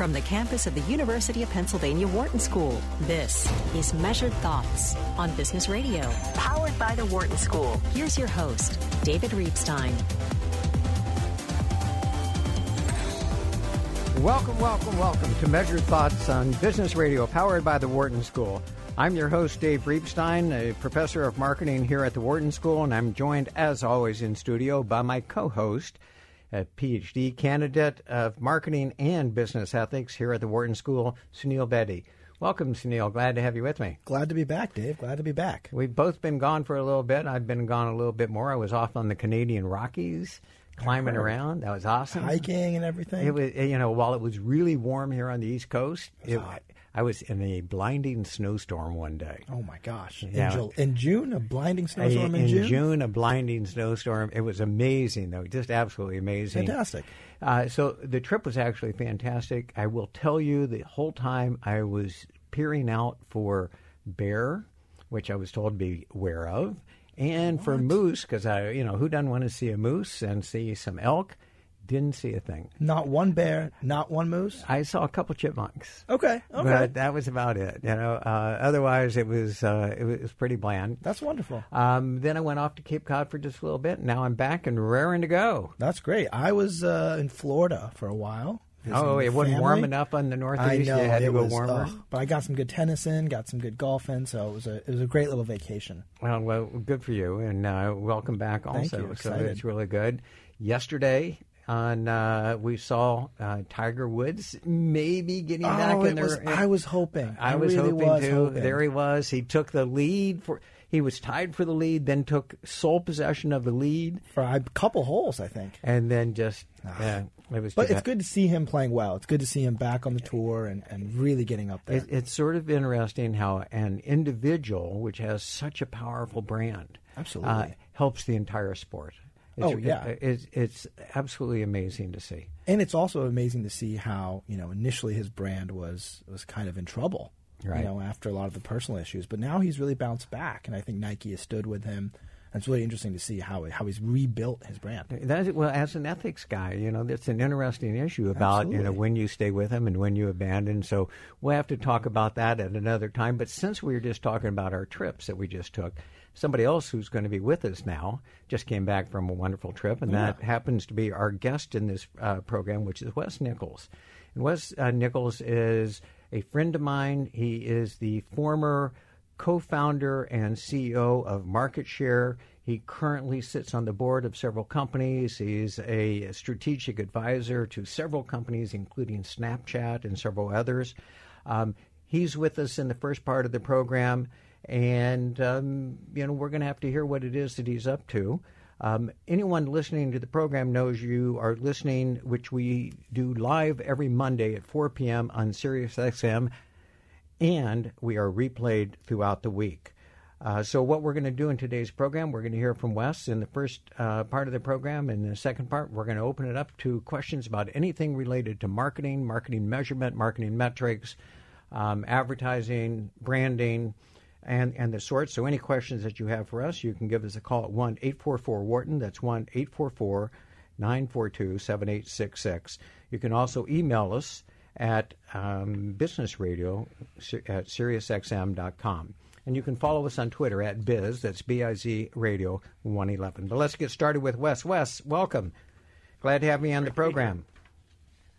From the campus of the University of Pennsylvania Wharton School, this is Measured Thoughts on Business Radio, powered by the Wharton School. Here's your host, David Reibstein. Welcome, welcome, welcome to Measured Thoughts on Business Radio, powered by the Wharton School. I'm your host, Dave Reibstein, a professor of marketing here at the Wharton School, and I'm joined, as always, in studio by my co host, a PhD candidate of marketing and business ethics here at the Wharton School, Sunil Bedi. Welcome, Sunil. Glad to have you with me. Glad to be back, Dave. Glad to be back. We've both been gone for a little bit. I've been gone a little bit more. I was off on the Canadian Rockies climbing around. That was awesome. Hiking and everything. It was, you know, while it was really warm here on the East Coast, it, I was in a blinding snowstorm one day. Oh my gosh! Yeah. In, in, June, a blinding snowstorm in, June. in June. June, a blinding snowstorm. It was amazing, though, just absolutely amazing. Fantastic. Uh, so the trip was actually fantastic. I will tell you, the whole time I was peering out for bear, which I was told to be aware of, and what? for moose because I, you know, who doesn't want to see a moose and see some elk? Didn't see a thing. Not one bear, not one moose. I saw a couple chipmunks. Okay, okay. But that was about it. You know, uh, otherwise it was uh, it was pretty bland. That's wonderful. Um, then I went off to Cape Cod for just a little bit. Now I'm back and raring to go. That's great. I was uh, in Florida for a while. Oh, it wasn't family. warm enough on the northeast. I know you had it to go was, warmer. uh, but I got some good tennis in, got some good golf in, so it was a it was a great little vacation. Well, well, good for you, and uh, welcome back. Also, so it's really good. Yesterday, on uh, we saw uh, Tiger Woods maybe getting Oh, back in there. was, I was hoping. I was really hoping was to. hoping. There he was. He took the lead for. He was tied for the lead, then took sole possession of the lead, for a couple holes, I think. and then just yeah, it was. But it's bad. good to see him playing well. It's good to see him back on the tour and, and really getting up there. It, it's sort of interesting how an individual, which has such a powerful brand, Absolutely. uh, helps the entire sport. It's, Oh, yeah. it- it's, it's absolutely amazing to see. and it's also amazing to see how you know initially his brand was was kind of in trouble, Right. you know, after a lot of the personal issues. But now he's really bounced back, and I think Nike has stood with him. And it's really interesting to see how how he's rebuilt his brand. Well, as an ethics guy, you know, that's an interesting issue about you know when you stay with him and when you abandon. So we'll have to talk about that at another time. But since we were just talking about our trips that we just took, somebody else who's going to be with us now just came back from a wonderful trip, and that happens to be our guest in this uh, program, which is Wes Nichols. And Wes uh, Nichols is a friend of mine. He is the former co-founder and CEO of MarketShare. He currently sits on the board of several companies. He's a strategic advisor to several companies, including Snapchat and several others. Um, he's with us in the first part of the program, and um, you know we're going to have to hear what it is that he's up to. Um, anyone listening to the program knows you are listening, which we do live every Monday at 4 p.m. on SiriusXM and we are replayed throughout the week. Uh, so, what we're going to do in today's program, we're going to hear from Wes in the first uh, part of the program. In the second part, we're going to open it up to questions about anything related to marketing, marketing measurement, marketing metrics, um, advertising, branding, and, and the sort. So, any questions that you have for us, you can give us a call at 1 844 Wharton. That's 1 844 942 7866. You can also email us at um, businessradio at SiriusXM.com. And you can follow us on Twitter at Biz, that's B I Z Radio 111. But let's get started with Wes. Wes, welcome. Glad to have you on the program.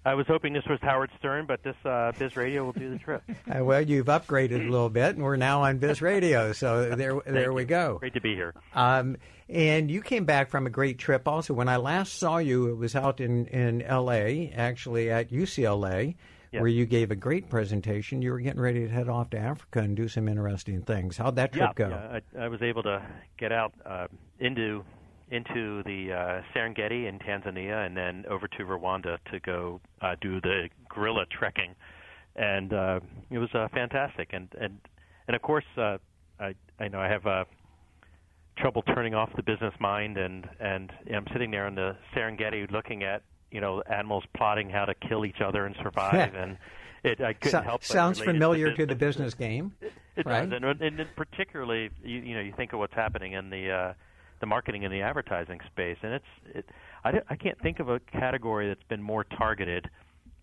I was hoping this was Howard Stern, but this uh, Biz Radio will do the trip. Uh, well, you've upgraded a little bit, and we're now on Biz Radio, so there, there we go. Great to be here. Um, and you came back from a great trip also. When I last saw you, it was out in, in L.A., actually at UCLA, Yeah. where you gave a great presentation. You were getting ready to head off to Africa and do some interesting things. How'd that trip yeah, go? yeah I, I was able to get out uh, into into the uh, Serengeti in Tanzania, and then over to Rwanda to go uh, do the gorilla trekking, and uh, it was uh, fantastic. And and and of course, uh, I I know I have uh, trouble turning off the business mind, and and I'm sitting there in the Serengeti looking at you know animals plotting how to kill each other and survive, and it I couldn't So- help. but sounds familiar to business. the business game. It right? does, and, and particularly, you, you know, you think of what's happening in the uh, the marketing and the advertising space, and it's it, I, I can't think of a category that's been more targeted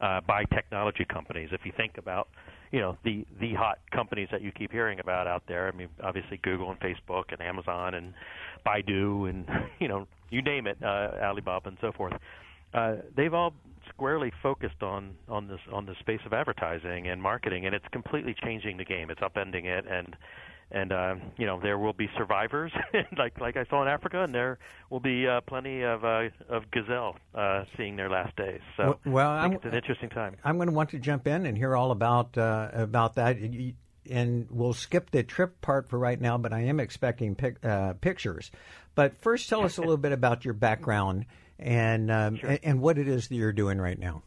uh, by technology companies. If you think about you know the the hot companies that you keep hearing about out there. I mean, obviously Google and Facebook and Amazon and Baidu and you know you name it, uh, Alibaba and so forth. Uh, they've all squarely focused on on this on the space of advertising and marketing, and it's completely changing the game. It's upending it, and and uh, you know there will be survivors like like I saw in Africa, and there will be uh, plenty of uh, of gazelle uh, seeing their last days. So well, I think it's an interesting time. I'm going to want to jump in and hear all about uh, about that. And we'll skip the trip part for right now, but I am expecting pic, uh, pictures. But first, tell us a little bit about your background and um, sure. and, and what it is that you're doing right now.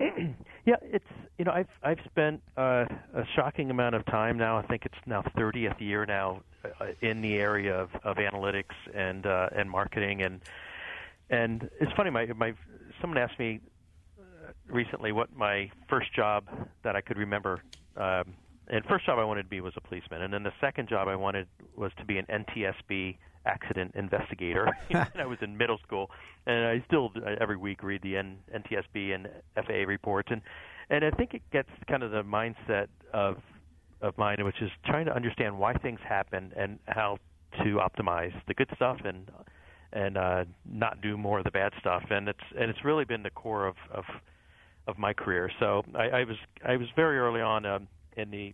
yeah, it's you know I've I've spent uh, a shocking amount of time now. I think it's now 30th year now uh, in the area of, of analytics and uh, and marketing and and it's funny. My my someone asked me uh, recently what my first job that I could remember. Um, and first job I wanted to be was a policeman, and then the second job I wanted was to be an NTSB accident investigator. I was in middle school, and I still uh, every week read the N- NTSB and FAA reports, and and I think it gets kind of the mindset of of mine, which is trying to understand why things happen and how to optimize the good stuff and and uh, not do more of the bad stuff. And it's and it's really been the core of of, of my career. So I, I was I was very early on um, in the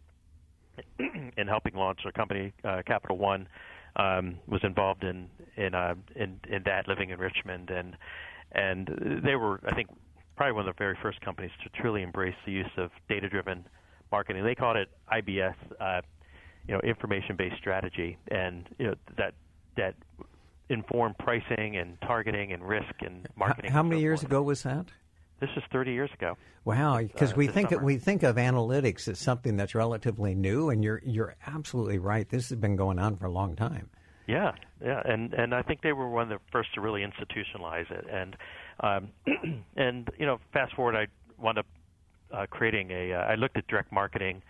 in helping launch a company, uh, Capital One um, was involved in in, uh, in in that living in Richmond, and and they were I think probably one of the very first companies to truly embrace the use of data-driven marketing. They called it IBS, uh, you know, information-based strategy, and you know that that informed pricing and targeting and risk and marketing. How, how many so years forth. ago was that? This is 30 years ago. Wow, because uh, we think summer. we think of analytics as something that's relatively new, and you're you're absolutely right. This has been going on for a long time. Yeah, yeah, and and I think they were one of the first to really institutionalize it. And um, and you know, fast forward, I wound up uh, creating a. Uh, I looked at direct marketing,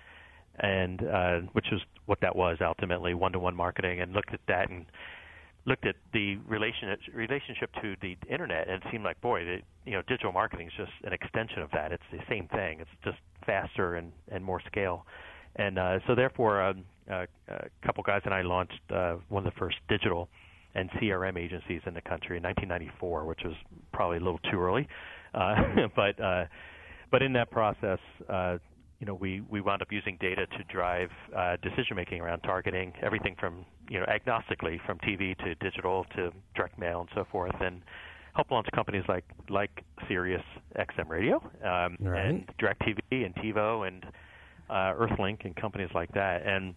and uh, which is what that was ultimately, one-to-one marketing, and looked at that and looked at the relationship relationship to the internet, and it seemed like, boy, the, you know, digital marketing is just an extension of that. It's the same thing. It's just faster and and more scale, and uh, so therefore, um, uh, a couple guys and I launched uh, one of the first digital and CRM agencies in the country in 1994, which was probably a little too early, uh, but uh, but in that process. Uh, you know, we, we wound up using data to drive uh, decision making around targeting, everything from you know agnostically from TV to digital to direct mail and so forth, and help launch companies like like Sirius XM Radio um, right. and DirecTV and TiVo and uh, Earthlink and companies like that, and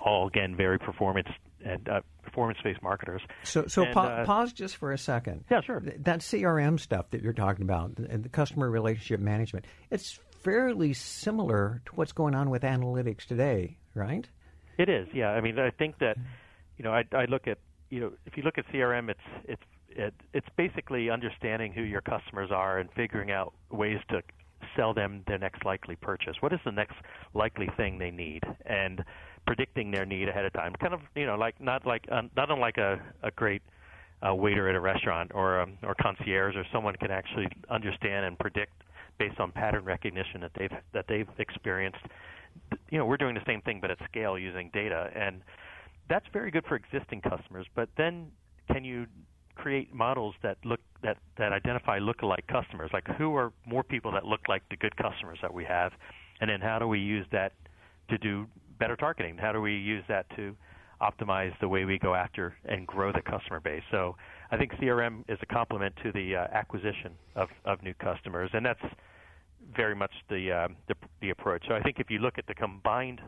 all again very performance and uh, performance-based marketers. So, so and, pa- uh, pause just for a second. Yeah, sure. That CRM stuff that you're talking about, and the customer relationship management, it's fairly similar to what's going on with analytics today, right? It is, yeah. I mean, I think that you know, I, I look at you know, if you look at CRM, it's it's it, it's basically understanding who your customers are and figuring out ways to sell them their next likely purchase. What is the next likely thing they need, and predicting their need ahead of time. Kind of, you know, like not like uh, not unlike a a great uh, waiter at a restaurant or um, or concierge or someone can actually understand and predict based on pattern recognition that they've that they've experienced. You know, we're doing the same thing but at scale using data, and that's very good for existing customers. But then, can you create models that look that that identify look-alike customers? Like, who are more people that look like the good customers that we have, and then how do we use that to do better targeting? How do we use that to optimize the way we go after and grow the customer base. So I think CRM is a complement to the uh, acquisition of, of new customers, and that's very much the, uh, the, the approach. So I think if you look at the combined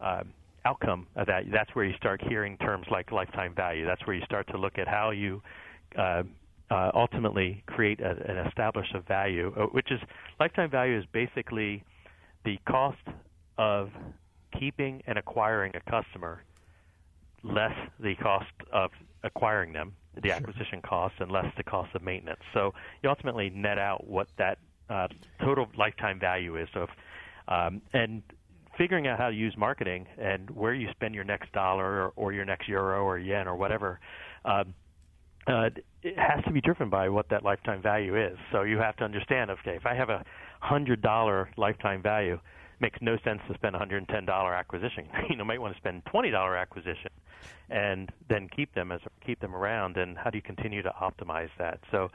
uh, outcome of that, that's where you start hearing terms like lifetime value. That's where you start to look at how you uh, uh, ultimately create a, an establish a value, uh, which is lifetime value is basically the cost of keeping and acquiring a customer less the cost of acquiring them, the acquisition cost, and less the cost of maintenance. So you ultimately net out what that uh, total lifetime value is. So, if, um, and figuring out how to use marketing and where you spend your next dollar or, or your next euro or yen or whatever, um, uh, it has to be driven by what that lifetime value is. So you have to understand, okay, if I have a hundred dollar lifetime value, makes no sense to spend a hundred and ten dollar acquisition. you know, might want to spend twenty dollar acquisition, and then keep them as keep them around. And how do you continue to optimize that? So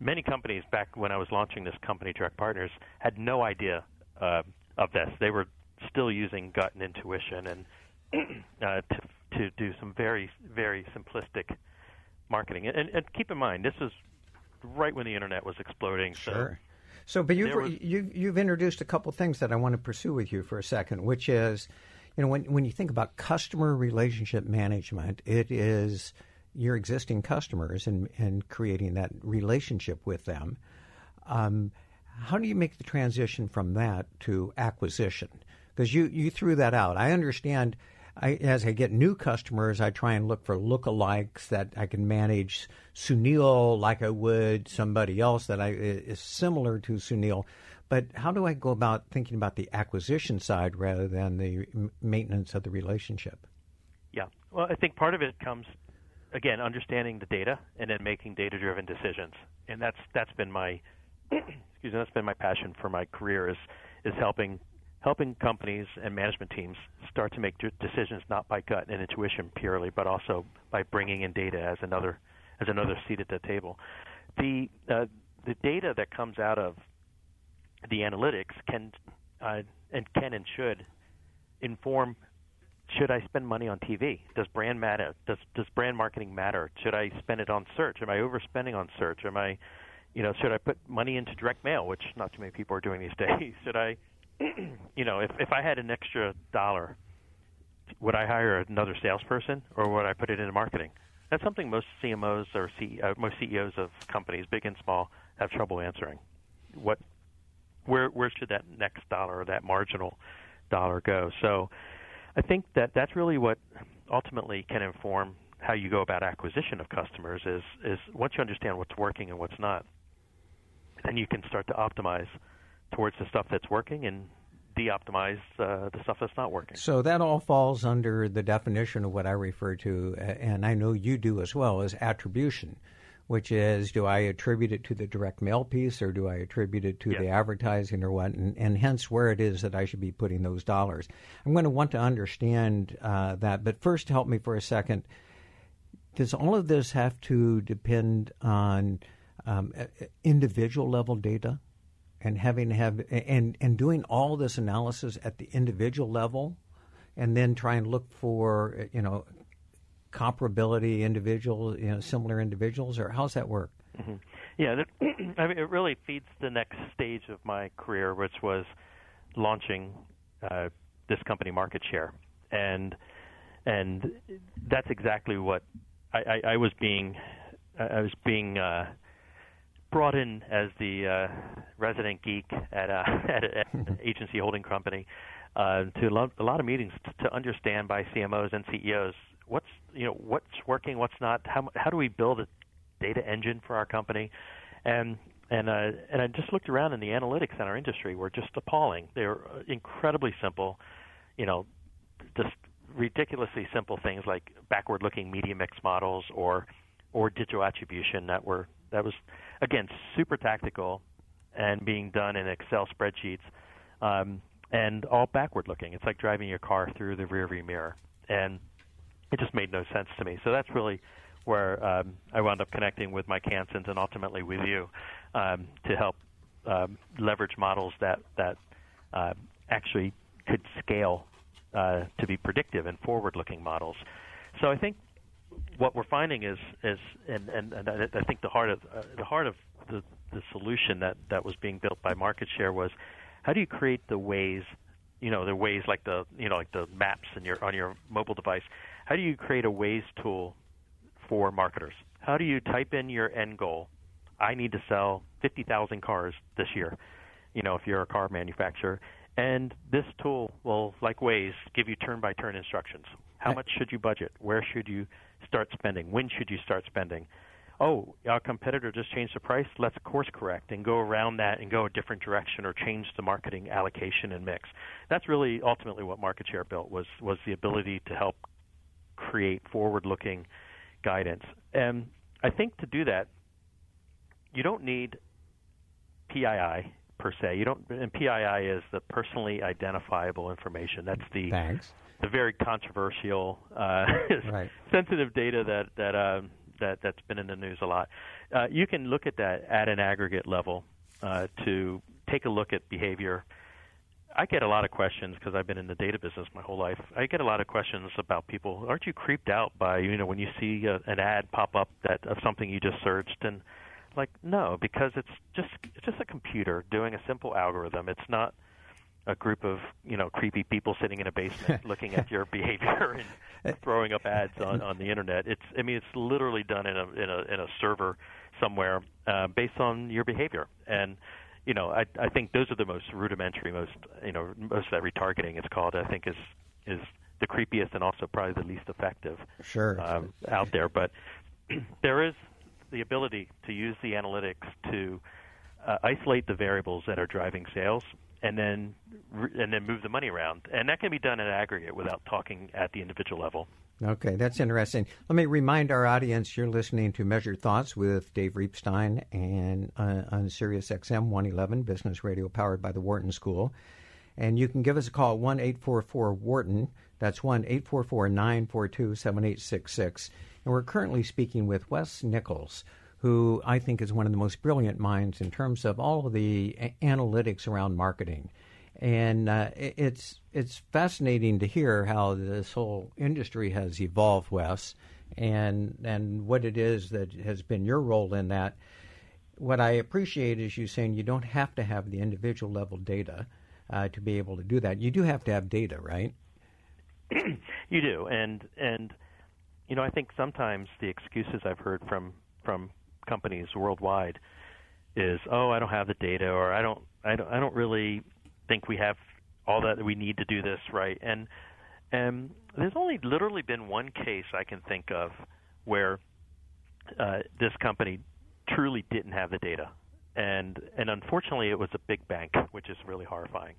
many companies back when I was launching this company, Direct Partners, had no idea uh, of this. They were still using gut and intuition and uh, to to do some very very simplistic marketing. And, and keep in mind, this is right when the internet was exploding. Sure. So, so but you've was, you, you've introduced a couple things that I want to pursue with you for a second, which is, you know, when when you think about customer relationship management, it is your existing customers and and creating that relationship with them. Um, how do you make the transition from that to acquisition? Because you you threw that out. I understand I, as I get new customers, I try and look for lookalikes that I can manage Sunil like I would somebody else that I, is similar to Sunil. But how do I go about thinking about the acquisition side rather than the maintenance of the relationship? Yeah, well, I think part of it comes again understanding the data and then making data-driven decisions, and that's that's been my excuse me, that's been my passion for my career is is helping helping companies and management teams start to make decisions not by gut and intuition purely, but also by bringing in data as another as another seat at the table. The uh, the data that comes out of the analytics can uh, and can and should inform should I spend money on TV? Does brand matter? Does does brand marketing matter? Should I spend it on search? Am I overspending on search? Am I you know, should I put money into direct mail, which not too many people are doing these days? should I you know, if if I had an extra dollar, would I hire another salesperson or would I put it into marketing? That's something most CMOs or C, uh, most CEOs of companies, big and small, have trouble answering. What, where where should that next dollar or that marginal dollar go? So, I think that that's really what ultimately can inform how you go about acquisition of customers. Is is once you understand what's working and what's not, then you can start to optimize towards the stuff that's working and de-optimize uh, the stuff that's not working. So that all falls under the definition of what I refer to, and I know you do as well, as attribution, which is do I attribute it to the direct mail piece or do I attribute it to the advertising or what, and, and, hence where it is that I should be putting those dollars. I'm going to want to understand uh, that, but first help me for a second. Does all of this have to depend on um, individual level data? and having to have and and doing all this analysis at the individual level, and then try and look for you know comparability individuals, you know, similar individuals, or how's that work? Mm-hmm. Yeah, that, I mean, it really feeds the next stage of my career, which was launching uh, this company, MarketShare, and and that's exactly what I, I, I was being I was being uh, brought in as the uh, resident geek at, uh, at, at an agency holding company uh, to a lot of meetings to understand by CMOs and CEOs what's you know what's working, what's not. How how do we build a data engine for our company? And and uh, and I just looked around, and the analytics in our industry were just appalling. They were uh, incredibly simple, you know, just ridiculously simple things like backward-looking media mix models or or digital attribution that were that was again super tactical and being done in Excel spreadsheets, um, and all backward looking. It's like driving your car through the rearview mirror, and it just made no sense to me. So that's really where um, I wound up connecting with Mike Hanssens and ultimately with you um, to help um, leverage models that that uh, actually could scale uh, to be predictive and forward-looking models. So I think what we're finding is is and and, and I think the heart of uh, the heart of the the solution that that was being built by MarketShare was how do you create the Waze you know the Waze like the you know like the maps in your on your mobile device how do you create a Waze tool for marketers how do you type in your end goal i need to sell 50,000 cars this year you know if you're a car manufacturer and this tool will like Waze give you turn by turn instructions how much should you budget where should you start spending? When should you start spending? Oh, our competitor just changed the price. Let's course correct and go around that and go a different direction or change the marketing allocation and mix. That's really ultimately what MarketShare built was was the ability to help create forward-looking guidance. And I think to do that, you don't need PII per se. You don't, and PII is the personally identifiable information. That's the Thanks. the very controversial, uh, Right. sensitive data that that um, that that's been in the news a lot. Uh, you can look at that at an aggregate level uh, to take a look at behavior. I get a lot of questions because I've been in the data business my whole life. I get a lot of questions about people. Aren't you creeped out by you know when you see a, an ad pop up that of something you just searched and like no because it's just it's just a computer doing a simple algorithm. It's not a group of you know creepy people sitting in a basement looking at your behavior and eh, throwing up ads eh, on, on the internet. It's I mean it's literally done in a in a in a server somewhere uh, based on your behavior and you know I I think those are the most rudimentary most you know most of that retargeting it's called I think is is the creepiest and also probably the least effective Sure. um, out there. But there is the ability to use the analytics to uh, isolate the variables that are driving sales, and then and then move the money around, and that can be done in aggregate without talking at the individual level. Okay, that's interesting. Let me remind our audience you're listening to Measured Thoughts with Dave Reibstein and uh, on Sirius XM 111 Business Radio powered by the Wharton School. And you can give us a call at 1 844 Wharton. That's 1 844 942 7866. And we're currently speaking with Wes Nichols, who I think is one of the most brilliant minds in terms of all of the analytics around marketing. And uh, it- it's it's fascinating to hear how this whole industry has evolved, Wes, and and what it is that has been your role in that. What I appreciate is you saying you don't have to have the individual level data uh, to be able to do that. You do have to have data, right? you do, and and you know I think sometimes the excuses I've heard from from companies worldwide is, oh, I don't have the data, or I don't I don't I don't really think we have all that we need to do this right. And and there's only literally been one case I can think of where uh, this company truly didn't have the data, and and unfortunately it was a big bank, which is really horrifying.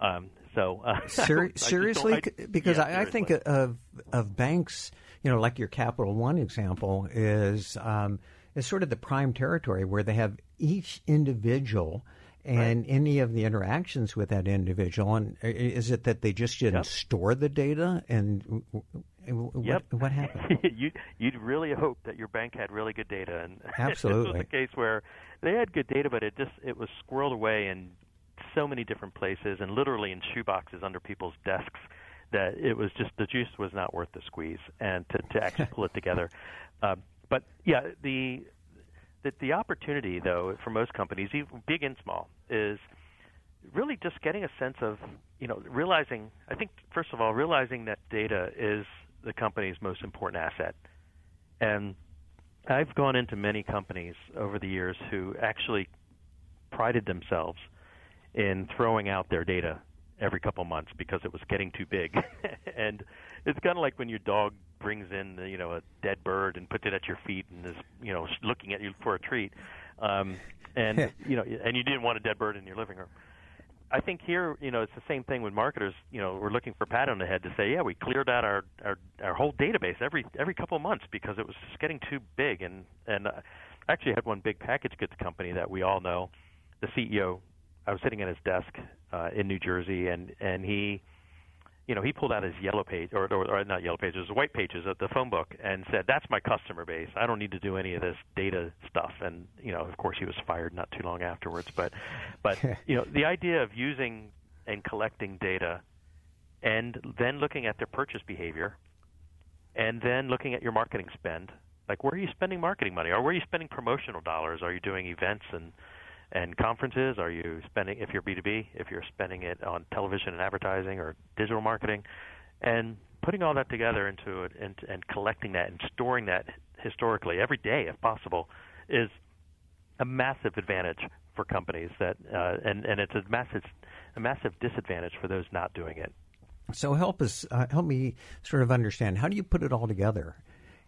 Um, so uh, Ser- I just seriously, I- because yeah, I, I think of of banks, you know, like your Capital One example is um, is sort of the prime territory where they have each individual and any of the interactions with that individual. And is it that they just didn't Yep. store the data? And what Yep. what happened? you you'd really hope that your bank had really good data, and this Absolutely. was the case where they had good data, but it just it was squirreled away in so many different places, and literally in shoeboxes under people's desks, that it was just the juice was not worth the squeeze, and to to actually pull it together. Um, but yeah, the the, the opportunity though for most companies, big and small, is really just getting a sense of you know realizing i think first of all realizing that data is the company's most important asset. And i've gone into many companies over the years who actually prided themselves in throwing out their data every couple months because it was getting too big. And it's kind of like when your dog brings in you know a dead bird and puts it at your feet and is you know looking at you for a treat um and you know and you didn't want a dead bird in your living room I think here, you know, it's the same thing with marketers. You know, we're looking for a pat on the head to say, yeah, we cleared out our our, our whole database every every couple of months because it was just getting too big. And and uh, I actually had one big package goods company that we all know. The CEO, I was sitting at his desk uh, in New Jersey, and and he, you know, he pulled out his yellow page or, or, or not yellow pages, white pages of the phone book, and said, "That's my customer base. I don't need to do any of this data stuff." And you know, of course, he was fired not too long afterwards. But, but you know, the idea of using and collecting data, and then looking at their purchase behavior, and then looking at your marketing spend, like where are you spending marketing money, or where are you spending promotional dollars? Are you doing events and and conferences? Are you spending if you're B2B, if you're spending it on television and advertising or digital marketing, and putting all that together into it and, and collecting that and storing that historically every day if possible is a massive advantage for companies that uh, and and it's a massive a massive disadvantage for those not doing it. So help us, uh, help me sort of understand. How do you put it all together?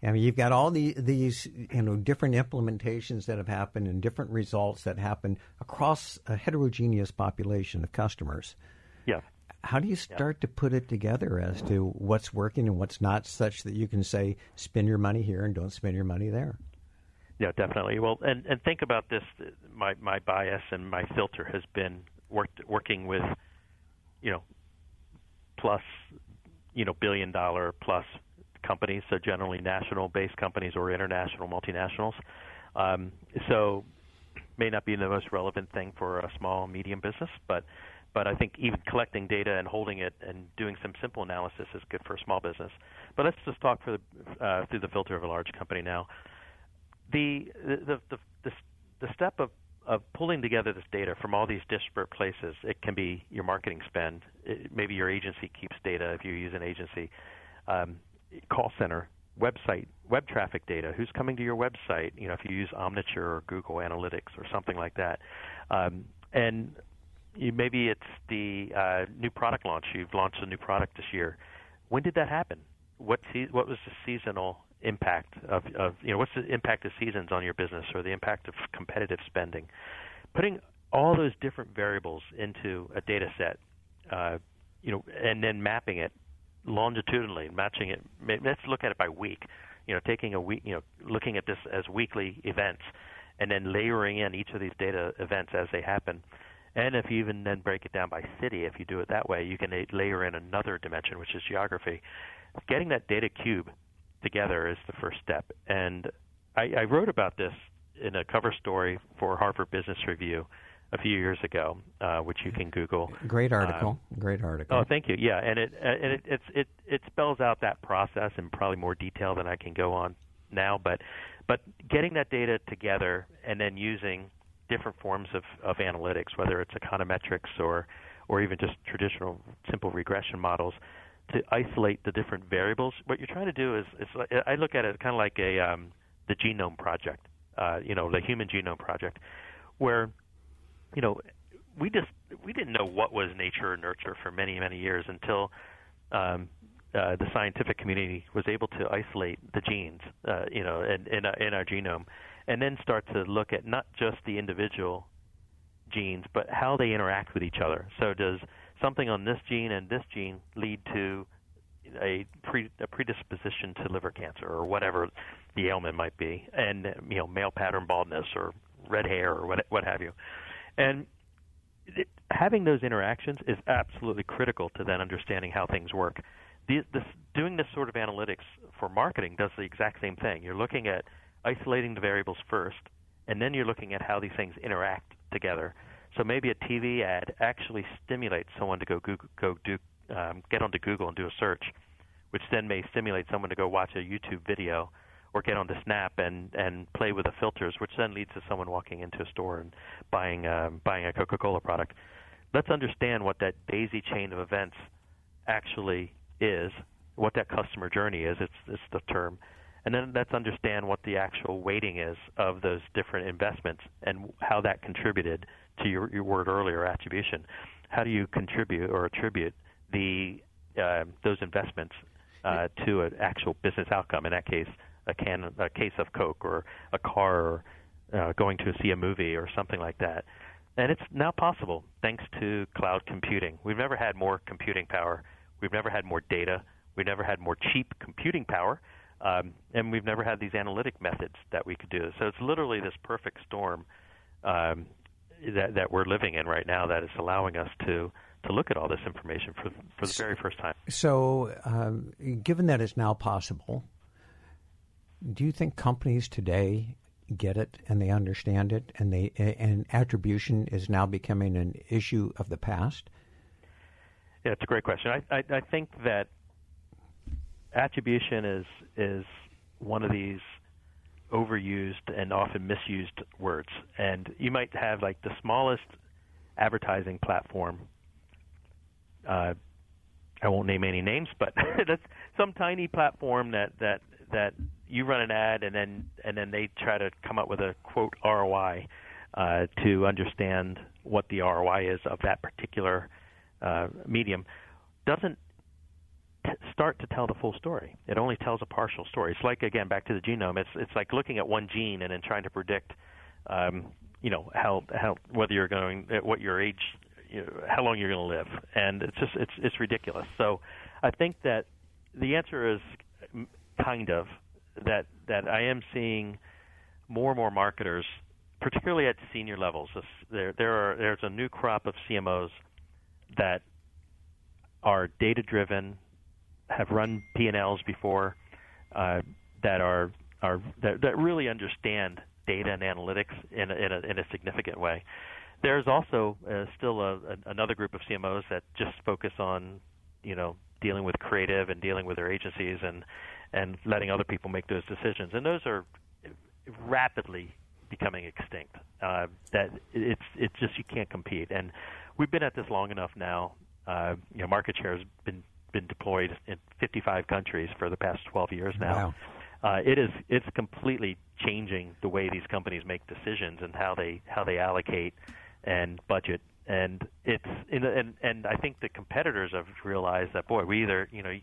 I mean, you've got all the, these, you know, different implementations that have happened and different results that happen across a heterogeneous population of customers. Yeah. How do you start to put it together as to what's working and what's not, such that you can say, spend your money here and don't spend your money there? Yeah, definitely. Well, and and think about this. My my bias and my filter has been worked working with, you know, plus, you know, billion dollar plus companies. So generally national based companies or international multinationals. Um, so may not be the most relevant thing for a small medium business, but but I think even collecting data and holding it and doing some simple analysis is good for a small business. But let's just talk for the, uh, through the filter of a large company now the the the the, the step of of pulling together this data from all these disparate places. It can be your marketing spend. It, maybe your agency keeps data if you use an agency. Um, call center, website, web traffic data. Who's coming to your website? You know, if you use Omniture or Google Analytics or something like that. Um, and you, maybe it's the uh, new product launch. You've launched a new product this year. When did that happen? What se- what was the seasonal impact of, of you know what's the impact of seasons on your business or the impact of competitive spending. Putting all those different variables into a data set, uh, you know, and then mapping it longitudinally, matching it. Let's look at it by week. You know, taking a week, you know, looking at this as weekly events, and then layering in each of these data events as they happen. And if you even then break it down by city, if you do it that way, you can layer in another dimension, which is geography. Getting that data cube together is the first step. And I, I wrote about this in a cover story for Harvard Business Review a few years ago, uh, which you can Google. Great article. Um, Great article. Oh, thank you. Yeah, and it and it it's, it it spells out that process in probably more detail than I can go on now. But but getting that data together and then using different forms of, of analytics, whether it's econometrics or or even just traditional simple regression models, to isolate the different variables. What you're trying to do is, is I look at it kind of like a um, the genome project, uh, you know, the Human Genome Project, where you know we just we didn't know what was nature or nurture for many many years until um, uh, the scientific community was able to isolate the genes, uh, you know, in, in, in our genome, and then start to look at not just the individual genes, but how they interact with each other. So does something on this gene and this gene lead to a, pre, a predisposition to liver cancer or whatever the ailment might be, and you know male pattern baldness or red hair or what what have you, and having those interactions is absolutely critical to then understanding how things work. This, doing this sort of analytics for marketing does the exact same thing. You're looking at isolating the variables first, and then you're looking at how these things interact together. So maybe a TV ad actually stimulates someone to go Google, go do um, get onto Google and do a search, which then may stimulate someone to go watch a YouTube video or get on the Snap and and play with the filters, which then leads to someone walking into a store and buying um, buying a Coca-Cola product. Let's understand what that daisy chain of events actually is, what that customer journey is. It's it's the term, and then let's understand what the actual weighting is of those different investments and how that contributed to your, your word earlier, attribution. How do you contribute or attribute the uh, those investments uh, to an actual business outcome? In that case, a can, a case of Coke, or a car, or uh, going to see a movie, or something like that. And it's now possible thanks to cloud computing. We've never had more computing power. We've never had more data. We've never had more cheap computing power. Um, and we've never had these analytic methods that we could do. So it's literally this perfect storm um, that that we're living in right now that is allowing us to to look at all this information for for the very first time. So, um, given that it's now possible, do you think companies today get it and they understand it, and they and attribution is now becoming an issue of the past? Yeah, it's a great question. I I, I think that attribution is is one of these overused and often misused words. And you might have like the smallest advertising platform. Uh, I won't name any names, but that's some tiny platform that that that you run an ad and then and then they try to come up with a quote ROI uh, to understand what the ROI is of that particular uh, medium doesn't t- start to tell the full story. It only tells a partial story. It's like again back to the genome. It's it's like looking at one gene and then trying to predict, um, you know, how how whether you're going what your age, you know, how long you're going to live, and it's just it's it's ridiculous. So, I think that the answer is kind of that that I am seeing more and more marketers, particularly at senior levels, there there are there's a new crop of CMOs that are data driven, have run P&Ls before, uh, that are are that, that really understand data and analytics in a, in a, in a significant way. There's also uh, still a, another group of CMOs that just focus on, you know, dealing with creative and dealing with their agencies and and letting other people make those decisions. And those are rapidly becoming extinct. Uh, that it's it's just you can't compete. And we've been at this long enough now. Uh, you know, MarketShare has been been deployed in 55 countries for the past 12 years now. Wow. Uh, it is it's completely changing the way these companies make decisions and how they how they allocate and budget. And it's and and, and I think the competitors have realized that boy, we either you know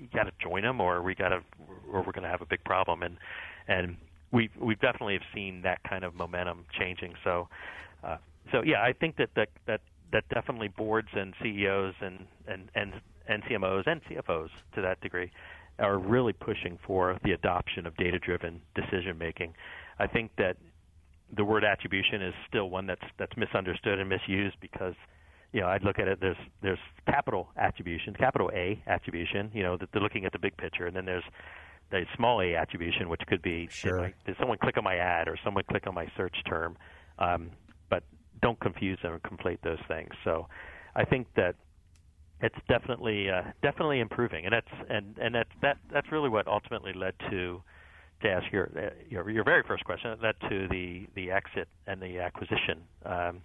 you got to join them or we got to or we're going to have a big problem. And and we've we've definitely have seen that kind of momentum changing. So uh, so yeah, I think that that that that definitely boards and CEOs and and and and CMOs and CFOs to that degree are really pushing for the adoption of data-driven decision making. I think that the word attribution is still one that's that's misunderstood and misused because you know I'd look at it there's there's capital attribution, capital A attribution, you know that they're looking at the big picture, and then there's the small a attribution, which could be sure. you know, did someone click on my ad or someone click on my search term, um, but don't confuse them or conflate those things. So I think that it's definitely uh, definitely improving, and that's and and that's that that's really what ultimately led to to ask your uh, your, your very first question led to the the exit and the acquisition um,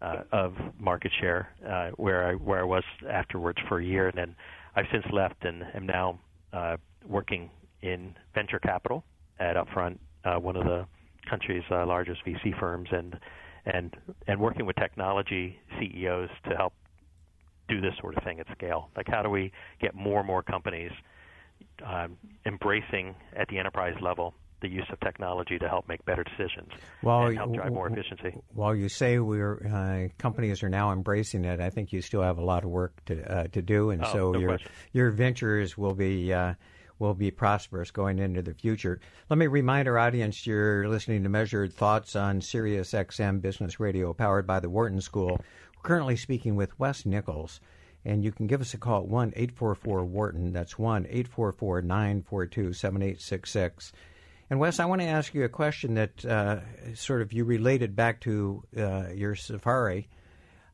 uh, of MarketShare uh, where I where I was afterwards for a year, and then I've since left and am now uh, working in venture capital at Upfront, uh, one of the country's uh, largest VC firms, and and and working with technology CEOs to help do this sort of thing at scale. Like how do we get more and more companies um, embracing at the enterprise level the use of technology to help make better decisions well, and help drive more efficiency. While you say we're uh, companies are now embracing it, I think you still have a lot of work to uh, to do, and oh, so no your question. your ventures will be. Uh, will be prosperous going into the future. Let me remind our audience you're listening to Measured Thoughts on Sirius XM Business Radio, powered by the Wharton School. We're currently speaking with Wes Nichols, and you can give us a call at 1 844 Wharton. That's 1 844 942 7866. And Wes, I want to ask you a question that uh, sort of you related back to uh, your safari.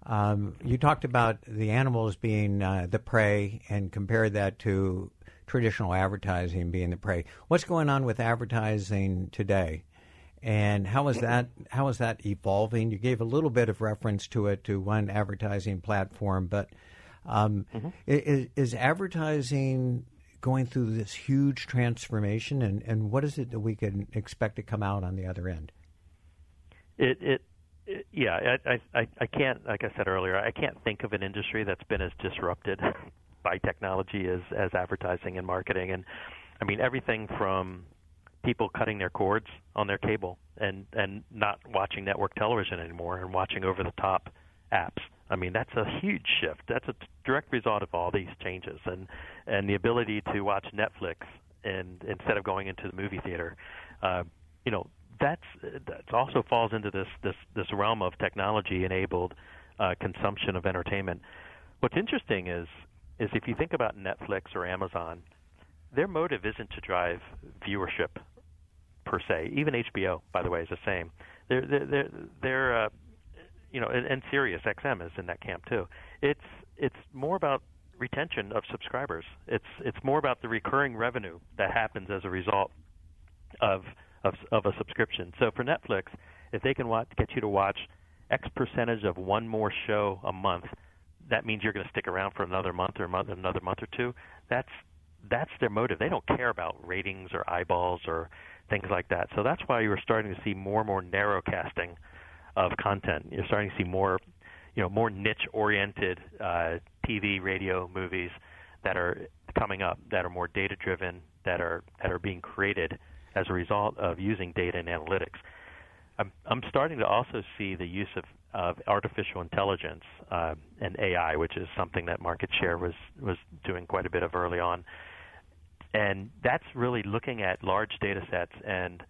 Um, you talked about the animals being uh, the prey and compared that to traditional advertising being the prey. What's going on with advertising today? And how is that how is that evolving? You gave a little bit of reference to it to one advertising platform, but um, Mm-hmm. is, is advertising going through this huge transformation, and, and what is it that we can expect to come out on the other end? It, it, it yeah, I, I, I can't, like I said earlier, I can't think of an industry that's been as disrupted by technology as, as advertising and marketing. And I mean, everything from people cutting their cords on their cable and, and not watching network television anymore and watching over the top apps. I mean, that's a huge shift. That's a direct result of all these changes, and and the ability to watch Netflix and instead of going into the movie theater. Uh, you know, that's that also falls into this this this realm of technology enabled uh, consumption of entertainment. What's interesting is is if you think about Netflix or Amazon, their motive isn't to drive viewership per se. Even HBO, by the way, is the same. They're they're, they're uh, you know, and, and Sirius XM is in that camp too. It's it's more about retention of subscribers. It's it's more about the recurring revenue that happens as a result of of, of a subscription. So for Netflix, if they can watch, get you to watch X percentage of one more show a month, that means you're going to stick around for another month or month, another month or two. That's that's their motive. They don't care about ratings or eyeballs or things like that. So that's why you're starting to see more and more narrow casting of content. You're starting to see more, you know, more niche-oriented uh, TV, radio, movies that are coming up that are more data-driven, that are that are being created as a result of using data and analytics. I'm, I'm starting to also see the use of, of artificial intelligence uh, and AI, which is something that Market Share was was doing quite a bit of early on, and that's really looking at large data sets and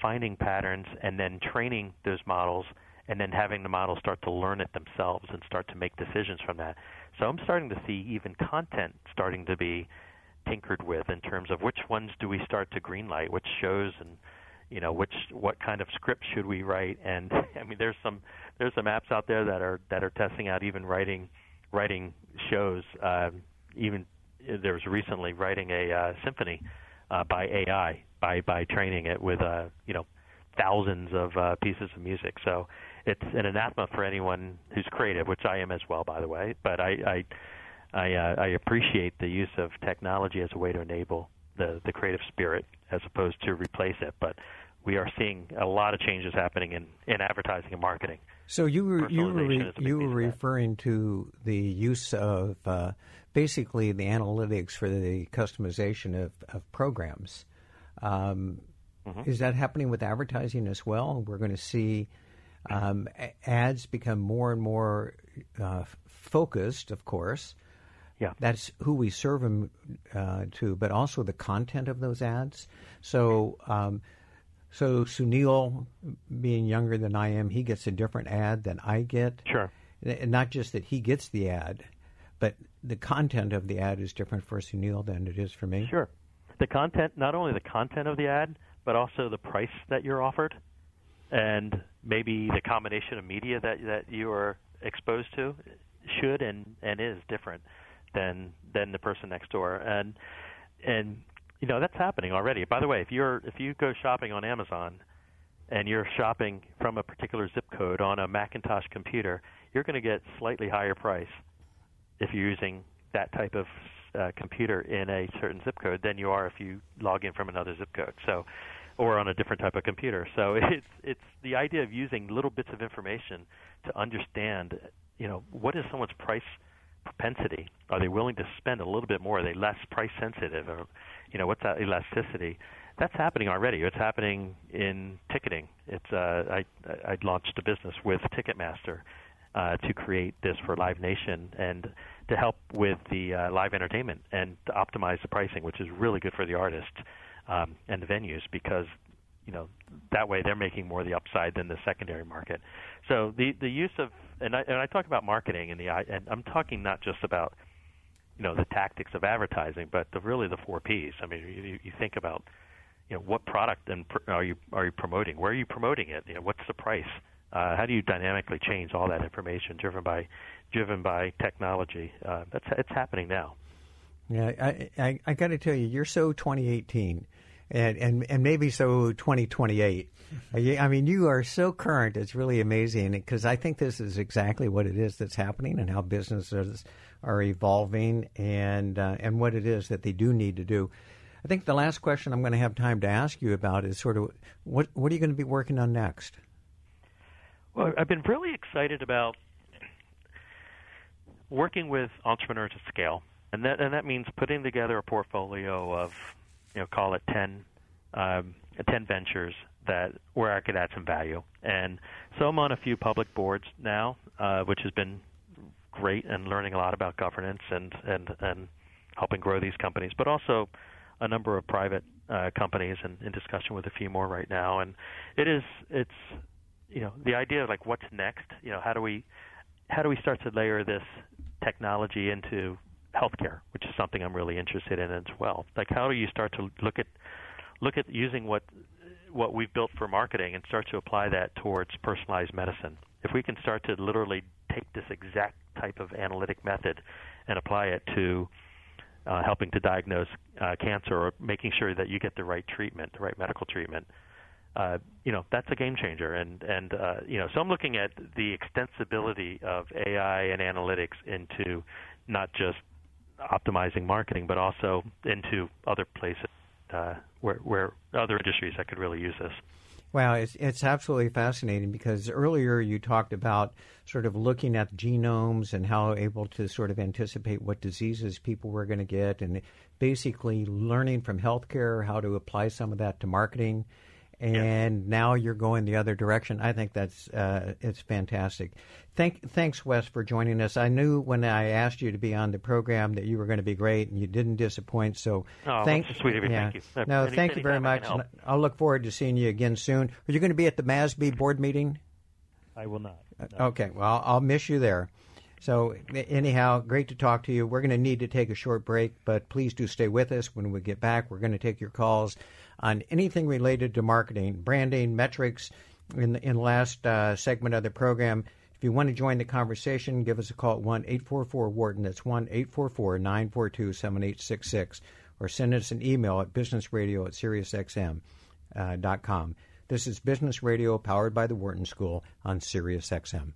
finding patterns and then training those models and then having the models start to learn it themselves and start to make decisions from that. So I'm starting to see even content starting to be tinkered with in terms of which ones do we start to greenlight, which shows and you know which what kind of script should we write and I mean there's some there's some apps out there that are that are testing out even writing writing shows um, even there was recently writing a uh, symphony uh, by AI by by training it with uh, you know thousands of uh, pieces of music. So it's an anathema for anyone who's creative, which I am as well, by the way. But I I I, uh, I appreciate the use of technology as a way to enable the the creative spirit as opposed to replace it. But we are seeing a lot of changes happening in, in advertising and marketing. So you were you were you were referring to the use of uh, basically the analytics for the customization of, of programs. Um, mm-hmm. Is that happening with advertising as well? We're going to see um, ads become more and more uh, focused, of course. Yeah, that's who we serve them uh, to, but also the content of those ads. So. Um, so Sunil, being younger than I am, he gets a different ad than I get. Sure. And not just that he gets the ad, but the content of the ad is different for Sunil than it is for me. Sure. The content, not only the content of the ad, but also the price that you're offered, and maybe the combination of media that that you are exposed to, should and and is different than than the person next door. And and you know that's happening already. By the way, if you're if you go shopping on Amazon and you're shopping from a particular zip code on a Macintosh computer, you're going to get slightly higher price if you're using that type of uh, computer in a certain zip code than you are if you log in from another zip code. So, or on a different type of computer. So it's it's the idea of using little bits of information to understand, you know, what is someone's price propensity? Are they willing to spend a little bit more? Are they less price sensitive? Or, you know, what's that elasticity? That's happening already. It's happening in ticketing. It's uh, I I launched a business with Ticketmaster uh, to create this for Live Nation and to help with the uh, live entertainment and to optimize the pricing, which is really good for the artists um, and the venues because you know that way they're making more of the upside than the secondary market. So the the use of and I and I talk about marketing and the and I'm talking not just about you know the tactics of advertising, but the really the four P's. I mean, you, you think about you know what product and pr- are you are you promoting? Where are you promoting it? You know, what's the price? Uh, how do you dynamically change all that information driven by driven by technology? Uh, that's it's happening now. Yeah, I I, I got to tell you, you're so 2018, and and and maybe so 2028. I mean, you are so current. It's really amazing because I think this is exactly what it is that's happening and how businesses are evolving and uh, and what it is that they do need to do. I think the last question I'm going to have time to ask you about is sort of what what are you going to be working on next? Well, I've been really excited about working with entrepreneurs at scale, and that and that means putting together a portfolio of, you know, call it ten, um, ten ventures that where I could add some value. And so I'm on a few public boards now, uh, which has been great and learning a lot about governance and and and helping grow these companies, but also a number of private uh, companies and in discussion with a few more right now. And it is it's you know the idea of like what's next you know how do we how do we start to layer this technology into healthcare which is something i'm really interested in as well. Like how do you start to look at look at using what what we've built for marketing and start to apply that towards personalized medicine? If we can start to literally take this exact type of analytic method and apply it to uh, helping to diagnose uh, cancer or making sure that you get the right treatment, the right medical treatment, uh, you know that's a game changer. And and uh, you know, so I'm looking at the extensibility of AI and analytics into not just optimizing marketing, but also into other places uh, where where other industries that could really use this. Wow, it's it's absolutely fascinating because earlier you talked about sort of looking at genomes and how able to sort of anticipate what diseases people were going to get, and basically learning from healthcare how to apply some of that to marketing and yeah. now you're going the other direction. I think that's uh, it's fantastic. Thank, thanks, Wes, for joining us. I knew when I asked you to be on the program that you were going to be great, and you didn't disappoint. So, oh, thank, sweet of you. Yeah. Thank you. No, any, thank you very much. I'll look forward to seeing you again soon. Are you going to be at the MASB board meeting? I will not. No. Okay, well, I'll miss you there. So, anyhow, great to talk to you. We're going to need to take a short break, but please do stay with us. When we get back, we're going to take your calls on anything related to marketing, branding, metrics. In the, in the last uh, segment of the program, if you want to join the conversation, give us a call at 1 844 Wharton. That's 1 844 942 7866. Or send us an email at businessradio at SiriusXM.com. Uh, this is Business Radio powered by the Wharton School on SiriusXM.